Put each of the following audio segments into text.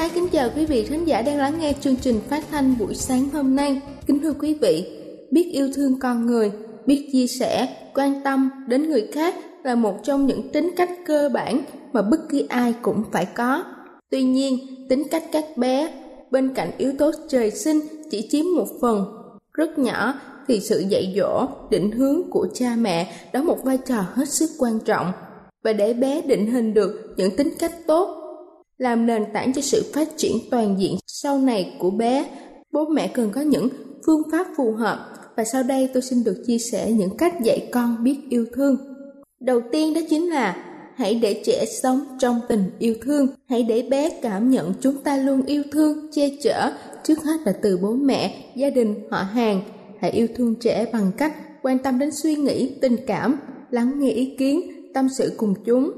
Xin ái kính chào quý vị khán giả đang lắng nghe chương trình phát thanh buổi sáng hôm nay. Kính thưa quý vị, biết yêu thương con người, biết chia sẻ, quan tâm đến người khác là một trong những tính cách cơ bản mà bất kỳ ai cũng phải có. Tuy nhiên, tính cách các bé bên cạnh yếu tố trời sinh chỉ chiếm một phần rất nhỏ thì sự dạy dỗ, định hướng của cha mẹ đóng một vai trò hết sức quan trọng. Và để bé định hình được những tính cách tốt làm nền tảng cho sự phát triển toàn diện sau này của bé. Bố mẹ cần có những phương pháp phù hợp. Và sau đây tôi xin được chia sẻ những cách dạy con biết yêu thương. Đầu tiên đó chính là hãy để trẻ sống trong tình yêu thương. Hãy để bé cảm nhận chúng ta luôn yêu thương, che chở trước hết là từ bố mẹ, gia đình, họ hàng. Hãy yêu thương trẻ bằng cách quan tâm đến suy nghĩ, tình cảm, lắng nghe ý kiến, tâm sự cùng chúng.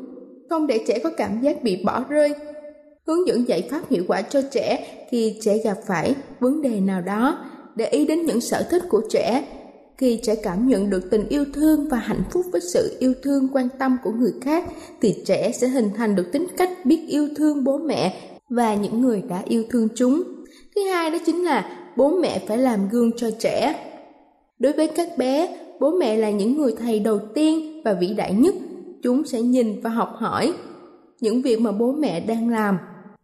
Không để trẻ có cảm giác bị bỏ rơi hướng dẫn giải pháp hiệu quả cho trẻ khi trẻ gặp phải vấn đề nào đó. Để ý đến những sở thích của trẻ, khi trẻ cảm nhận được tình yêu thương và hạnh phúc với sự yêu thương quan tâm của người khác, thì trẻ sẽ hình thành được tính cách biết yêu thương bố mẹ và những người đã yêu thương chúng. Thứ hai đó chính là bố mẹ phải làm gương cho trẻ. Đối với các bé, bố mẹ là những người thầy đầu tiên và vĩ đại nhất. Chúng sẽ nhìn và học hỏi những việc mà bố mẹ đang làm.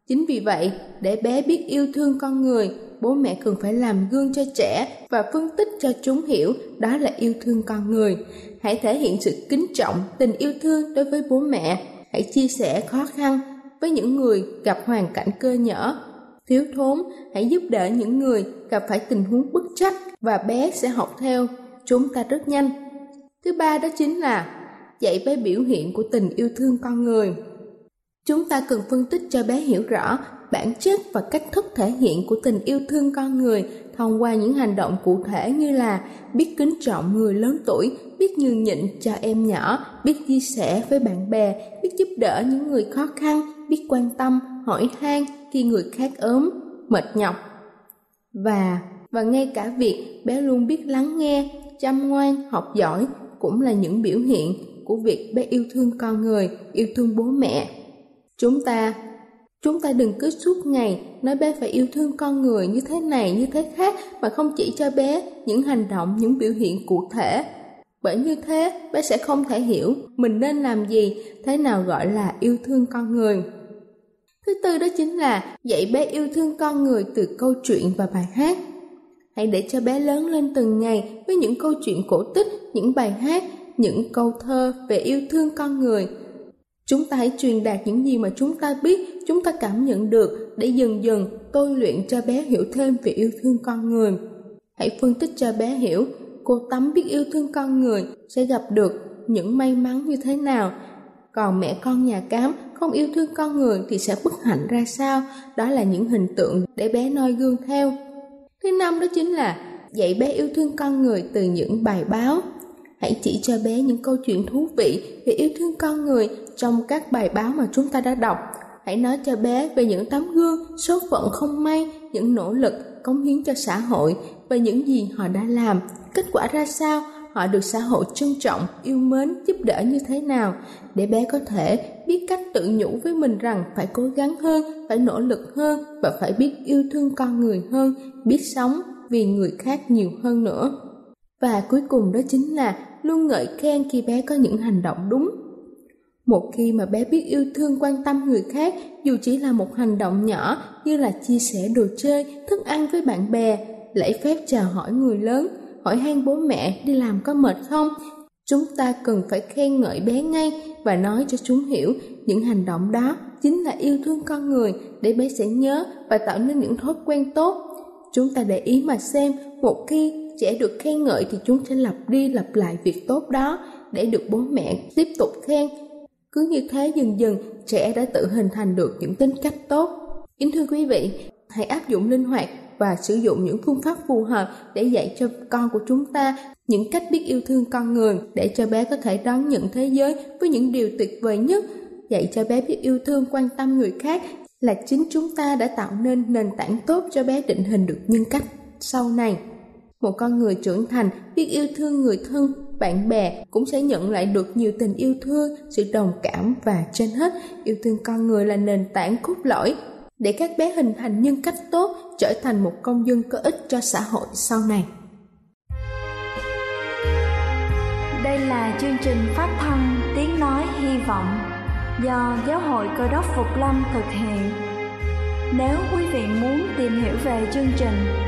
Chính vì vậy, để bé biết yêu thương con người, bố mẹ cần phải làm gương cho trẻ và phân tích cho chúng hiểu đó là yêu thương con người. Hãy thể hiện sự kính trọng, tình yêu thương đối với bố mẹ. Hãy chia sẻ khó khăn với những người gặp hoàn cảnh cơ nhở. Thiếu thốn, hãy giúp đỡ những người gặp phải tình huống bức trách và bé sẽ học theo chúng ta rất nhanh. Thứ ba đó chính là dạy bé biểu hiện của tình yêu thương con người Chúng ta cần phân tích cho bé hiểu rõ bản chất và cách thức thể hiện của tình yêu thương con người thông qua những hành động cụ thể như là biết kính trọng người lớn tuổi, biết nhường nhịn cho em nhỏ, biết chia sẻ với bạn bè, biết giúp đỡ những người khó khăn, biết quan tâm, hỏi han khi người khác ốm, mệt nhọc. Và và ngay cả việc bé luôn biết lắng nghe, chăm ngoan, học giỏi cũng là những biểu hiện của việc bé yêu thương con người, yêu thương bố mẹ Chúng ta Chúng ta đừng cứ suốt ngày nói bé phải yêu thương con người như thế này như thế khác mà không chỉ cho bé những hành động, những biểu hiện cụ thể. Bởi như thế, bé sẽ không thể hiểu mình nên làm gì, thế nào gọi là yêu thương con người. Thứ tư đó chính là dạy bé yêu thương con người từ câu chuyện và bài hát. Hãy để cho bé lớn lên từng ngày với những câu chuyện cổ tích, những bài hát, những câu thơ về yêu thương con người Chúng ta hãy truyền đạt những gì mà chúng ta biết, chúng ta cảm nhận được để dần dần tôi luyện cho bé hiểu thêm về yêu thương con người. Hãy phân tích cho bé hiểu cô Tắm biết yêu thương con người sẽ gặp được những may mắn như thế nào. Còn mẹ con nhà cám không yêu thương con người thì sẽ bất hạnh ra sao? Đó là những hình tượng để bé noi gương theo. Thứ năm đó chính là dạy bé yêu thương con người từ những bài báo. Hãy chỉ cho bé những câu chuyện thú vị về yêu thương con người trong các bài báo mà chúng ta đã đọc. Hãy nói cho bé về những tấm gương, số phận không may, những nỗ lực cống hiến cho xã hội và những gì họ đã làm, kết quả ra sao, họ được xã hội trân trọng, yêu mến, giúp đỡ như thế nào để bé có thể biết cách tự nhủ với mình rằng phải cố gắng hơn, phải nỗ lực hơn và phải biết yêu thương con người hơn, biết sống vì người khác nhiều hơn nữa. Và cuối cùng đó chính là luôn ngợi khen khi bé có những hành động đúng. Một khi mà bé biết yêu thương quan tâm người khác, dù chỉ là một hành động nhỏ như là chia sẻ đồ chơi, thức ăn với bạn bè, lễ phép chào hỏi người lớn, hỏi han bố mẹ đi làm có mệt không, chúng ta cần phải khen ngợi bé ngay và nói cho chúng hiểu những hành động đó chính là yêu thương con người để bé sẽ nhớ và tạo nên những thói quen tốt. Chúng ta để ý mà xem, một khi trẻ được khen ngợi thì chúng sẽ lặp đi lặp lại việc tốt đó để được bố mẹ tiếp tục khen. Cứ như thế dần dần trẻ đã tự hình thành được những tính cách tốt. Kính thưa quý vị, hãy áp dụng linh hoạt và sử dụng những phương pháp phù hợp để dạy cho con của chúng ta những cách biết yêu thương con người để cho bé có thể đón nhận thế giới với những điều tuyệt vời nhất dạy cho bé biết yêu thương quan tâm người khác là chính chúng ta đã tạo nên nền tảng tốt cho bé định hình được nhân cách sau này một con người trưởng thành, biết yêu thương người thân, bạn bè cũng sẽ nhận lại được nhiều tình yêu thương, sự đồng cảm và trên hết, yêu thương con người là nền tảng cốt lõi. Để các bé hình thành nhân cách tốt, trở thành một công dân có ích cho xã hội sau này. Đây là chương trình phát thanh tiếng nói hy vọng do giáo hội cơ đốc phục lâm thực hiện. Nếu quý vị muốn tìm hiểu về chương trình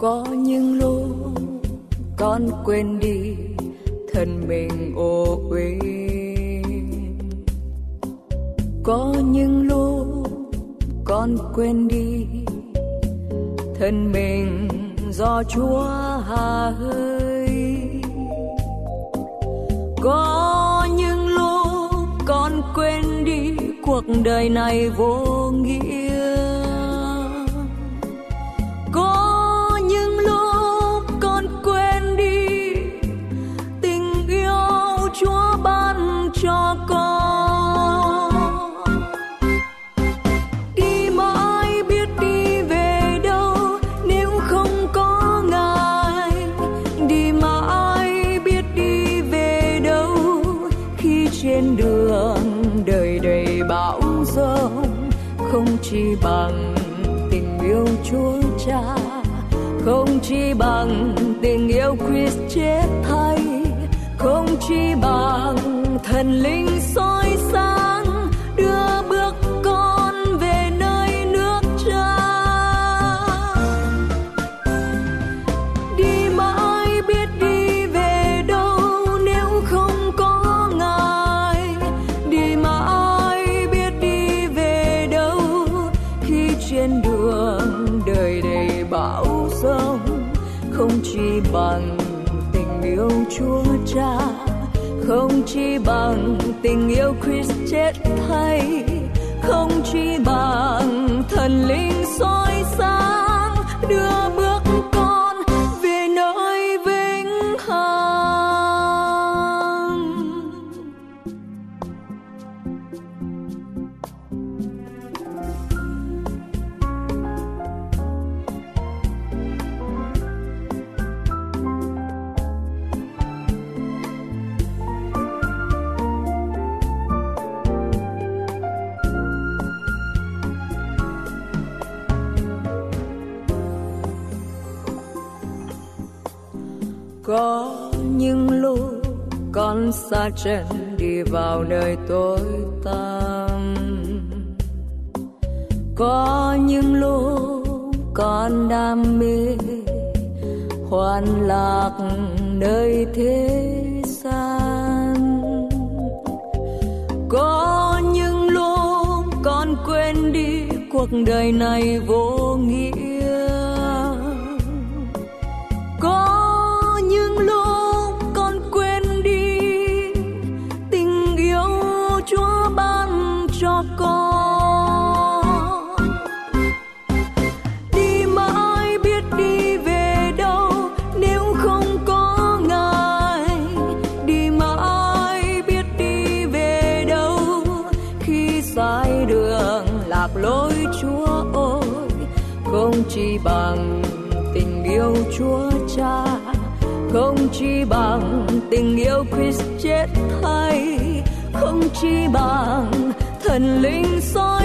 Có những lúc con quên đi thân mình ô uế. Có những lúc con quên đi thân mình do chúa hà hơi. Có những lúc con quên đi cuộc đời này vô nghĩa. Chi bằng tình yêu Chúa Cha, không chi bằng tình yêu Christ chết thay, không chi bằng thần linh soi sáng. Chỉ bằng tình yêu Christ chết thay không chi bằng con chân đi vào nơi tối tăm. Có những lúc con đam mê hoan lạc nơi thế gian. Có những lúc con quên đi cuộc đời này vô nghĩa. Chỉ bằng tình yêu Christ chết thay không chỉ bằng thần linh soi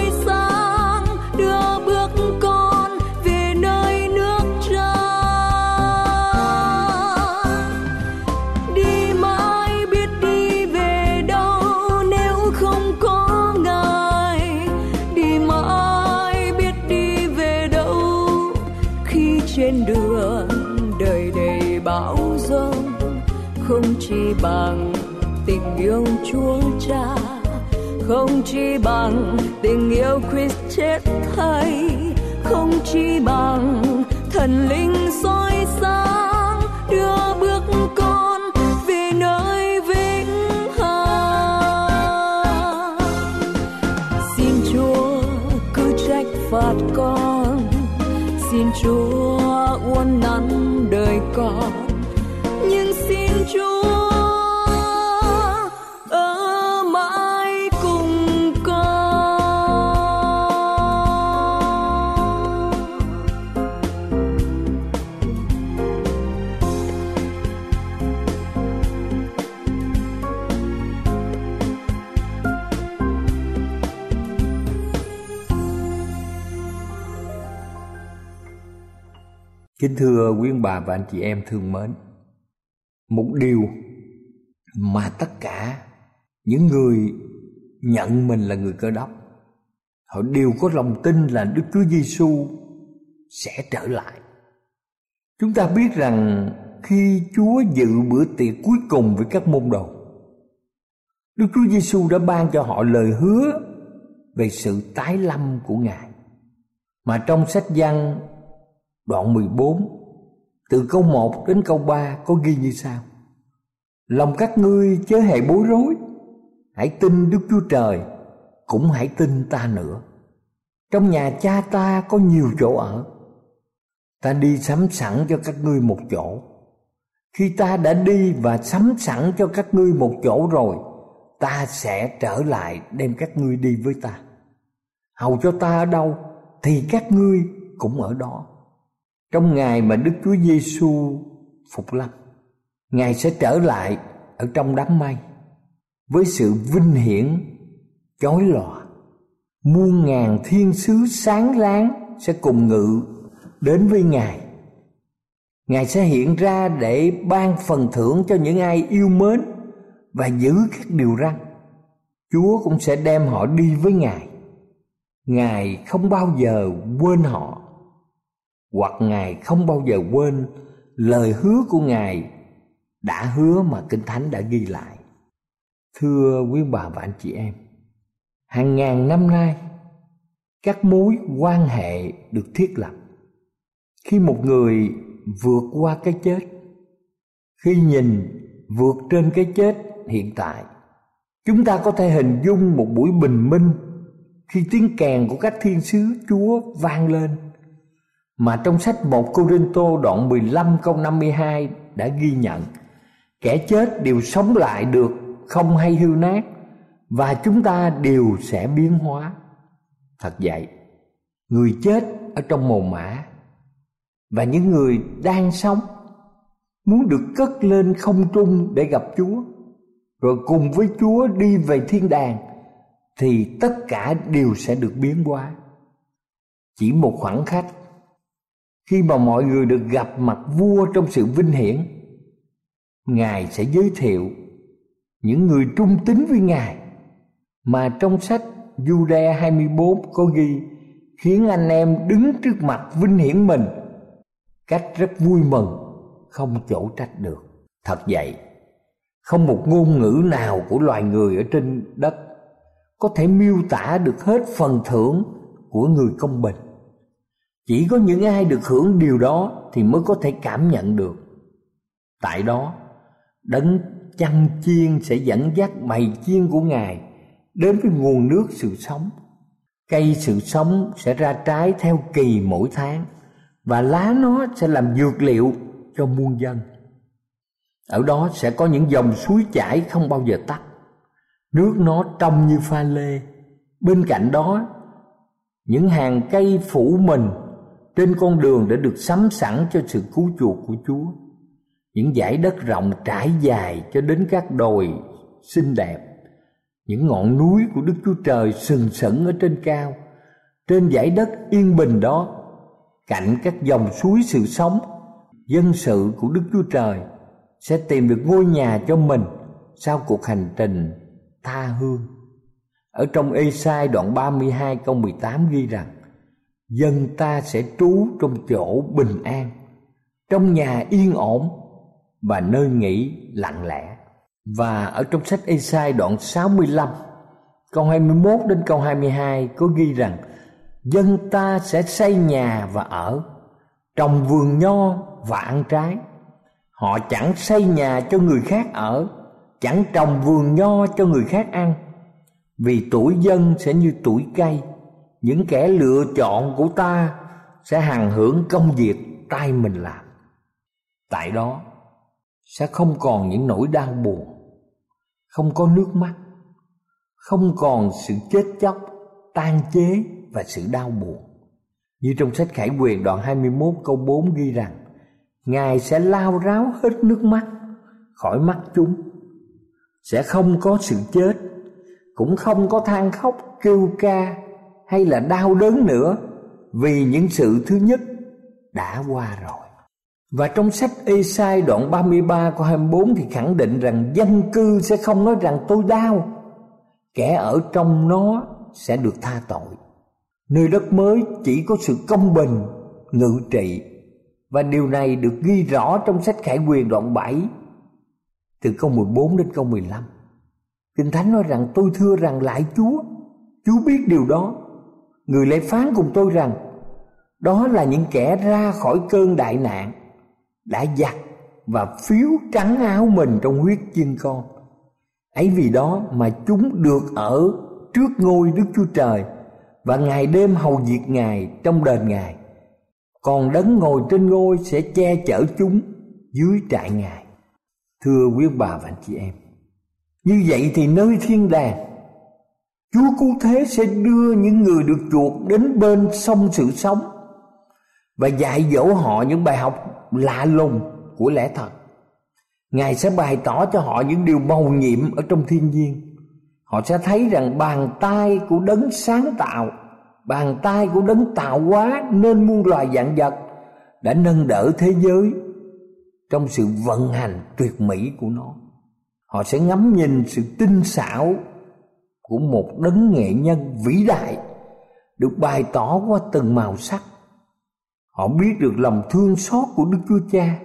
bằng tình yêu chúa cha, không chỉ bằng tình yêu Christ chết thay, không chỉ bằng thần linh soi sáng đưa bước con về nơi vĩnh hằng. Xin chúa cứ trách phạt con, xin chúa Kính thưa quý ông bà và anh chị em thương mến, Một điều mà tất cả những người nhận mình là người cơ đốc, Họ đều có lòng tin là Đức Chúa Giêsu sẽ trở lại. Chúng ta biết rằng khi Chúa dự bữa tiệc cuối cùng với các môn đồ, Đức Chúa Giêsu đã ban cho họ lời hứa về sự tái lâm của Ngài. Mà trong sách văn đoạn 14 từ câu 1 đến câu 3 có ghi như sau. Lòng các ngươi chớ hề bối rối, Hãy tin Đức Chúa Trời, Cũng hãy tin ta nữa. Trong nhà cha ta có nhiều chỗ ở, Ta đi sắm sẵn cho các ngươi một chỗ. Khi ta đã đi và sắm sẵn cho các ngươi một chỗ rồi, Ta sẽ trở lại đem các ngươi đi với ta. Hầu cho ta ở đâu Thì các ngươi cũng ở đó trong ngày mà Đức Chúa Giêsu phục lâm, Ngài sẽ trở lại ở trong đám mây với sự vinh hiển chói lòa. Muôn ngàn thiên sứ sáng láng sẽ cùng ngự đến với Ngài. Ngài sẽ hiện ra để ban phần thưởng cho những ai yêu mến và giữ các điều răn. Chúa cũng sẽ đem họ đi với Ngài. Ngài không bao giờ quên họ hoặc ngài không bao giờ quên, lời hứa của ngài đã hứa mà kinh thánh đã ghi lại. Thưa quý bà và anh chị em, hàng ngàn năm nay, các mối quan hệ được thiết lập. Khi một người vượt qua cái chết, khi nhìn vượt trên cái chết hiện tại, chúng ta có thể hình dung một buổi bình minh khi tiếng kèn của các thiên sứ chúa vang lên mà trong sách 1 Corinto đoạn 15 câu 52 đã ghi nhận kẻ chết đều sống lại được không hay hư nát và chúng ta đều sẽ biến hóa. Thật vậy, người chết ở trong mồ mã và những người đang sống muốn được cất lên không trung để gặp Chúa rồi cùng với Chúa đi về thiên đàng thì tất cả đều sẽ được biến hóa. Chỉ một khoảng khách khi mà mọi người được gặp mặt vua trong sự vinh hiển, Ngài sẽ giới thiệu những người trung tín với Ngài. Mà trong sách Jude 24 có ghi, khiến anh em đứng trước mặt vinh hiển mình, cách rất vui mừng, không chỗ trách được. Thật vậy, không một ngôn ngữ nào của loài người ở trên đất có thể miêu tả được hết phần thưởng của người công bình chỉ có những ai được hưởng điều đó thì mới có thể cảm nhận được. Tại đó, đấng chăn chiên sẽ dẫn dắt bầy chiên của ngài đến với nguồn nước sự sống. Cây sự sống sẽ ra trái theo kỳ mỗi tháng và lá nó sẽ làm dược liệu cho muôn dân. Ở đó sẽ có những dòng suối chảy không bao giờ tắt. Nước nó trong như pha lê. Bên cạnh đó, những hàng cây phủ mình trên con đường đã được sắm sẵn cho sự cứu chuộc của Chúa. Những dải đất rộng trải dài cho đến các đồi xinh đẹp. Những ngọn núi của Đức Chúa Trời sừng sững ở trên cao. Trên dải đất yên bình đó, cạnh các dòng suối sự sống, dân sự của Đức Chúa Trời sẽ tìm được ngôi nhà cho mình sau cuộc hành trình tha hương. Ở trong Ê-sai đoạn 32 câu 18 ghi rằng Dân ta sẽ trú trong chỗ bình an, Trong nhà yên ổn Và nơi nghỉ lặng lẽ. Và ở trong sách Esai đoạn 65 Câu 21 đến câu 22 có ghi rằng, Dân ta sẽ xây nhà và ở Trồng vườn nho và ăn trái. Họ chẳng xây nhà cho người khác ở, Chẳng trồng vườn nho cho người khác ăn. Vì tuổi dân sẽ như tuổi cây những kẻ lựa chọn của ta Sẽ hằng hưởng công việc tay mình làm. Tại đó sẽ không còn những nỗi đau buồn Không có nước mắt Không còn sự chết chóc, tan chế và sự đau buồn. Như trong sách Khải Quyền đoạn 21 câu 4 ghi rằng Ngài sẽ lao ráo hết nước mắt khỏi mắt chúng. Sẽ không có sự chết Cũng không có than khóc kêu ca hay là đau đớn nữa Vì những sự thứ nhất đã qua rồi và trong sách Esai đoạn 33 câu 24 thì khẳng định rằng dân cư sẽ không nói rằng tôi đau. Kẻ ở trong nó sẽ được tha tội. Nơi đất mới chỉ có sự công bình, ngự trị và điều này được ghi rõ trong sách Khải Quyền đoạn 7 từ câu 14 đến câu 15. Kinh Thánh nói rằng tôi thưa rằng lại Chúa, Chúa biết điều đó. Người lại phán cùng tôi rằng, đó là những kẻ ra khỏi cơn đại nạn, đã giặt và phiếu trắng áo mình trong huyết chiên con. Ấy vì đó mà chúng được ở trước ngôi Đức Chúa Trời và ngày đêm hầu việc Ngài trong đền Ngài còn đấng ngồi trên ngôi sẽ che chở chúng dưới trại ngài thưa quý bà và anh chị em, như vậy thì nơi thiên đàng chúa cứu thế sẽ đưa những người được chuộc đến bên sông sự sống và dạy dỗ họ những bài học lạ lùng của lẽ thật. Ngài sẽ bày tỏ cho họ những điều màu nhiệm ở trong thiên nhiên. Họ sẽ thấy rằng bàn tay của đấng sáng tạo, bàn tay của đấng tạo hóa nên muôn loài dạng vật đã nâng đỡ thế giới trong sự vận hành tuyệt mỹ của nó. Họ sẽ ngắm nhìn sự tinh xảo của một đấng nghệ nhân vĩ đại được bày tỏ qua từng màu sắc họ biết được lòng thương xót của đức chúa cha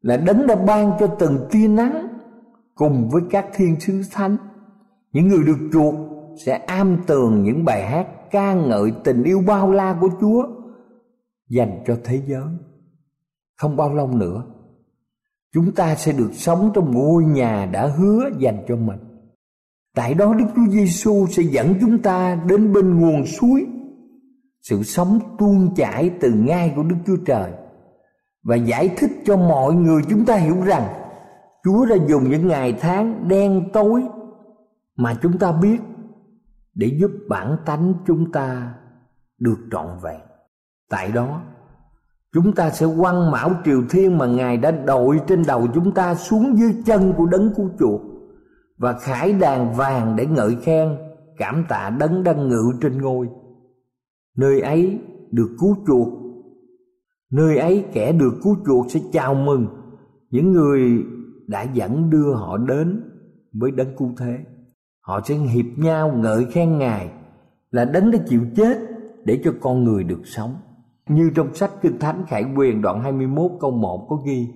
là đấng đã ban cho từng tia nắng cùng với các thiên sứ thánh những người được chuộc sẽ am tường những bài hát ca ngợi tình yêu bao la của Chúa dành cho thế giới. Không bao lâu nữa, chúng ta sẽ được sống trong ngôi nhà đã hứa dành cho mình. Tại đó Đức Chúa Giêsu sẽ dẫn chúng ta đến bên nguồn suối, sự sống tuôn chảy từ ngai của Đức Chúa Trời. Và giải thích cho mọi người chúng ta hiểu rằng Chúa đã dùng những ngày tháng đen tối mà chúng ta biết để giúp bản tánh chúng ta được trọn vẹn. Tại đó chúng ta sẽ quăng mão triều thiên mà ngài đã đội trên đầu chúng ta xuống dưới chân của đấng cứu chuộc và khải đàn vàng để ngợi khen, cảm tạ đấng đang ngự trên ngôi. Nơi ấy được cứu chuộc. Nơi ấy kẻ được cứu chuộc sẽ chào mừng những người đã dẫn đưa họ đến với đấng cứu thế. Họ sẽ hiệp nhau ngợi khen ngài là đấng đã chịu chết để cho con người được sống. Như trong sách kinh thánh khải quyền đoạn 21 câu 1 có ghi,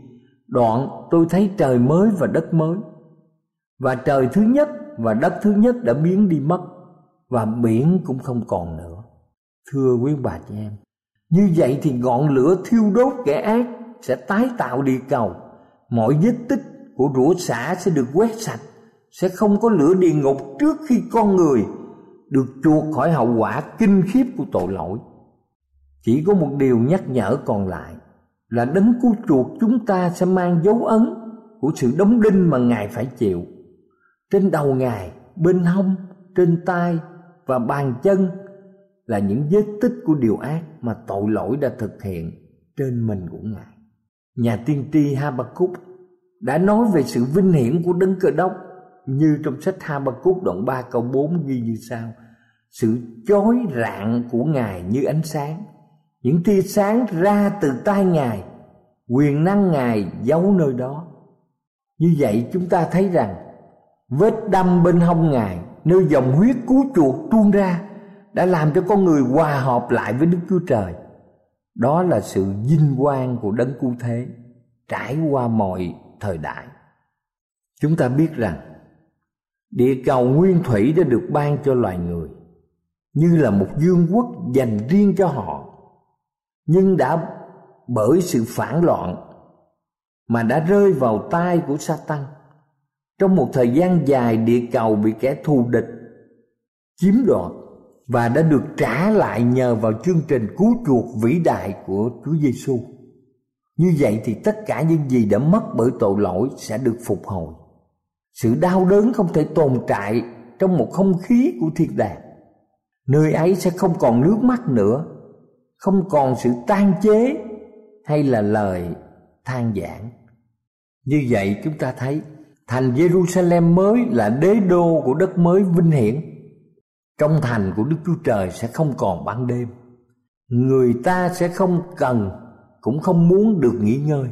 đoạn tôi thấy trời mới và đất mới và trời thứ nhất và đất thứ nhất đã biến đi mất, và biển cũng không còn nữa. Thưa quý bà chị em, như vậy thì ngọn lửa thiêu đốt kẻ ác sẽ tái tạo địa cầu. Mọi vết tích của rủa xả sẽ được quét sạch, sẽ không có lửa địa ngục trước khi con người được chuộc khỏi hậu quả kinh khiếp của tội lỗi. Chỉ có một điều nhắc nhở còn lại, là đấng cứu chuộc chúng ta sẽ mang dấu ấn của sự đóng đinh mà ngài phải chịu trên đầu ngài, bên hông, trên tay và bàn chân là những vết tích của điều ác mà tội lỗi đã thực hiện trên mình của ngài. Nhà tiên tri Habakkuk đã nói về sự vinh hiển của đấng cơ đốc như trong sách Habakkuk đoạn 3 câu 4 ghi như sau. Sự chói rạng của ngài như ánh sáng. Những tia sáng ra từ tay ngài, quyền năng ngài giấu nơi đó. Như vậy chúng ta thấy rằng vết đâm bên hông ngài, nơi dòng huyết cứu chuộc tuôn ra, đã làm cho con người hòa hợp lại với đức chúa trời. Đó là sự vinh quang của đấng cứu thế trải qua mọi thời đại. Chúng ta biết rằng, địa cầu nguyên thủy đã được ban cho loài người, như là một vương quốc dành riêng cho họ. Nhưng đã bởi sự phản loạn mà đã rơi vào tay của Satan. Trong một thời gian dài, địa cầu bị kẻ thù địch chiếm đoạt và đã được trả lại nhờ vào chương trình cứu chuộc vĩ đại của Chúa Giêsu. Như vậy thì tất cả những gì đã mất bởi tội lỗi sẽ được phục hồi. Sự đau đớn không thể tồn tại trong một không khí của thiên đàng. Nơi ấy sẽ không còn nước mắt nữa, không còn sự tan chế hay là lời than giảng như vậy chúng ta thấy thành Jerusalem mới là đế đô của đất mới vinh hiển. Trong thành của Đức Chúa Trời sẽ không còn ban đêm. Người ta sẽ không cần, cũng không muốn được nghỉ ngơi.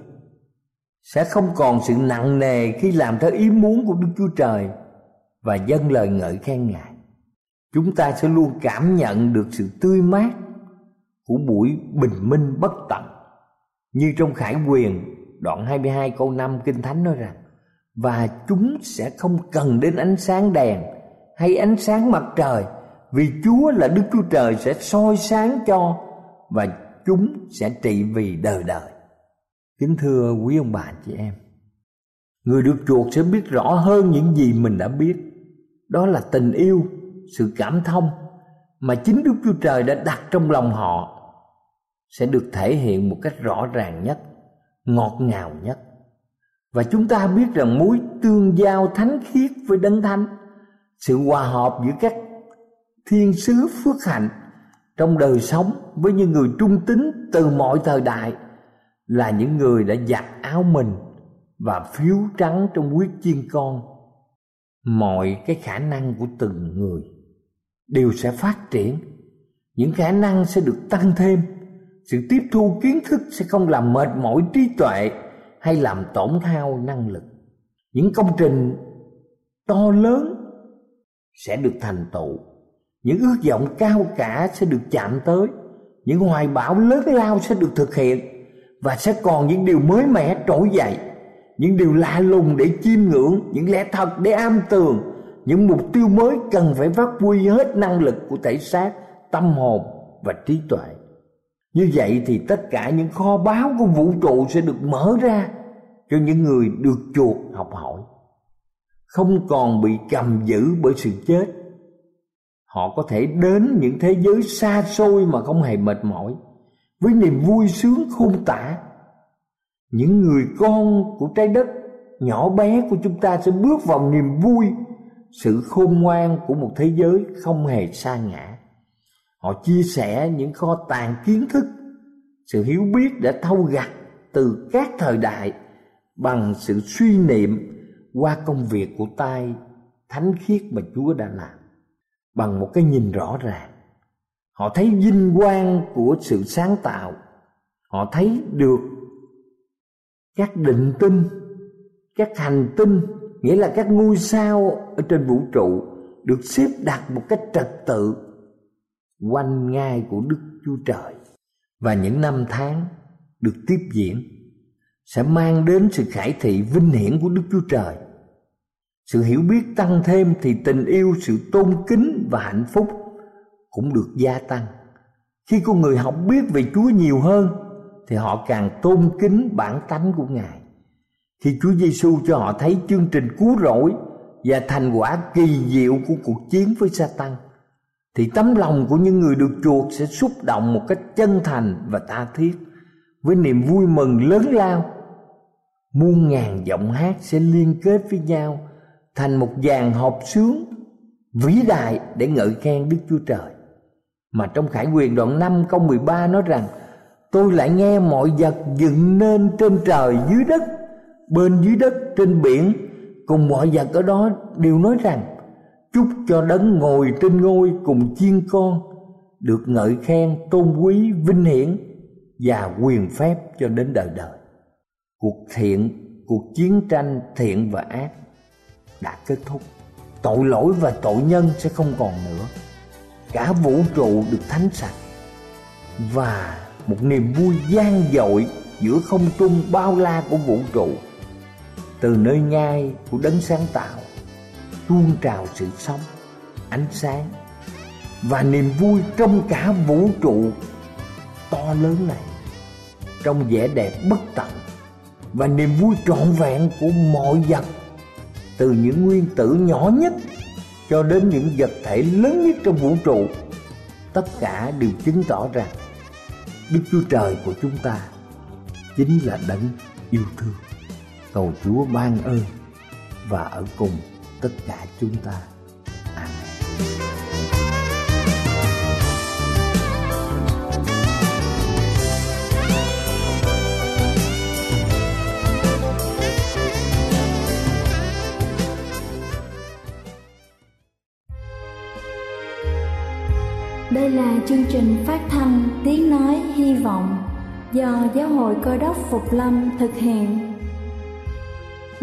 Sẽ không còn sự nặng nề khi làm theo ý muốn của Đức Chúa Trời và dâng lời ngợi khen Ngài. Chúng ta sẽ luôn cảm nhận được sự tươi mát của buổi bình minh bất tận. Như trong khải quyền đoạn 22 câu 5 kinh thánh nói rằng và chúng sẽ không cần đến ánh sáng đèn hay ánh sáng mặt trời vì Chúa là Đức Chúa Trời sẽ soi sáng cho và chúng sẽ trị vì đời đời. Kính thưa quý ông bà chị em, người được chuộc sẽ biết rõ hơn những gì mình đã biết. Đó là tình yêu, sự cảm thông mà chính Đức Chúa Trời đã đặt trong lòng họ sẽ được thể hiện một cách rõ ràng nhất ngọt ngào nhất và chúng ta biết rằng mối tương giao thánh khiết với đấng thánh, sự hòa hợp giữa các thiên sứ phước hạnh trong đời sống với những người trung tín từ mọi thời đại là những người đã giặt áo mình và phiếu trắng trong huyết chiên con. Mọi cái khả năng của từng người đều sẽ phát triển. Những khả năng sẽ được tăng thêm. Sự tiếp thu kiến thức sẽ không làm mệt mỏi trí tuệ hay làm tổn hao năng lực. Những công trình to lớn sẽ được thành tựu. Những ước vọng cao cả sẽ được chạm tới. Những hoài bão lớn lao sẽ được thực hiện. Và sẽ còn những điều mới mẻ trỗi dậy. Những điều lạ lùng để chiêm ngưỡng. Những lẽ thật để am tường. Những mục tiêu mới cần phải phát huy hết năng lực của thể xác, tâm hồn và trí tuệ như vậy thì tất cả những kho báu của vũ trụ sẽ được mở ra cho những người được chuộc học hỏi. Không còn bị cầm giữ bởi sự chết. Họ có thể đến những thế giới xa xôi mà không hề mệt mỏi, với niềm vui sướng khôn tả. Những người con của trái đất, nhỏ bé của chúng ta sẽ bước vào niềm vui, sự khôn ngoan của một thế giới không hề xa ngã họ chia sẻ những kho tàng kiến thức, sự hiểu biết đã thâu gặt từ các thời đại bằng sự suy niệm qua công việc của tay thánh khiết mà Chúa đã làm. Bằng một cái nhìn rõ ràng, họ thấy vinh quang của sự sáng tạo. Họ thấy được các định tinh các hành tinh nghĩa là các ngôi sao ở trên vũ trụ được xếp đặt một cách trật tự quanh ngai của Đức Chúa Trời và những năm tháng được tiếp diễn sẽ mang đến sự khải thị vinh hiển của Đức Chúa Trời. Sự hiểu biết tăng thêm thì tình yêu, sự tôn kính và hạnh phúc cũng được gia tăng. Khi con người học biết về Chúa nhiều hơn thì họ càng tôn kính bản tánh của Ngài. Khi Chúa Giêsu cho họ thấy chương trình cứu rỗi và thành quả kỳ diệu của cuộc chiến với Satan thì tấm lòng của những người được chuộc sẽ xúc động một cách chân thành và tha thiết với niềm vui mừng lớn lao, muôn ngàn giọng hát sẽ liên kết với nhau, thành một dàn hợp sướng, vĩ đại để ngợi khen Đức Chúa Trời. Mà trong Khải Quyền đoạn 5 câu 13 nói rằng, Tôi lại nghe mọi vật dựng nên trên trời dưới đất, Bên dưới đất trên biển, Cùng mọi vật ở đó đều nói rằng Chúc cho đấng ngồi trên ngôi cùng chiên con Được ngợi khen tôn quý vinh hiển Và quyền phép cho đến đời đời. Cuộc thiện, cuộc chiến tranh thiện và ác đã kết thúc. Tội lỗi và tội nhân sẽ không còn nữa. Cả vũ trụ được thánh sạch Và một niềm vui gian dội giữa không trung bao la của vũ trụ Từ nơi nhai của đấng sáng tạo tuôn trào sự sống, ánh sáng và niềm vui trong cả vũ trụ to lớn này. Trong vẻ đẹp bất tận và niềm vui trọn vẹn của mọi vật, từ những nguyên tử nhỏ nhất cho đến những vật thể lớn nhất trong vũ trụ, tất cả đều chứng tỏ rằng đức chúa trời của chúng ta chính là đấng yêu thương. Cầu chúa ban ơn và ở cùng tất cả chúng ta. Amen. Đây là chương trình phát thanh Tiếng Nói Hy Vọng do Giáo hội Cơ đốc Phục Lâm thực hiện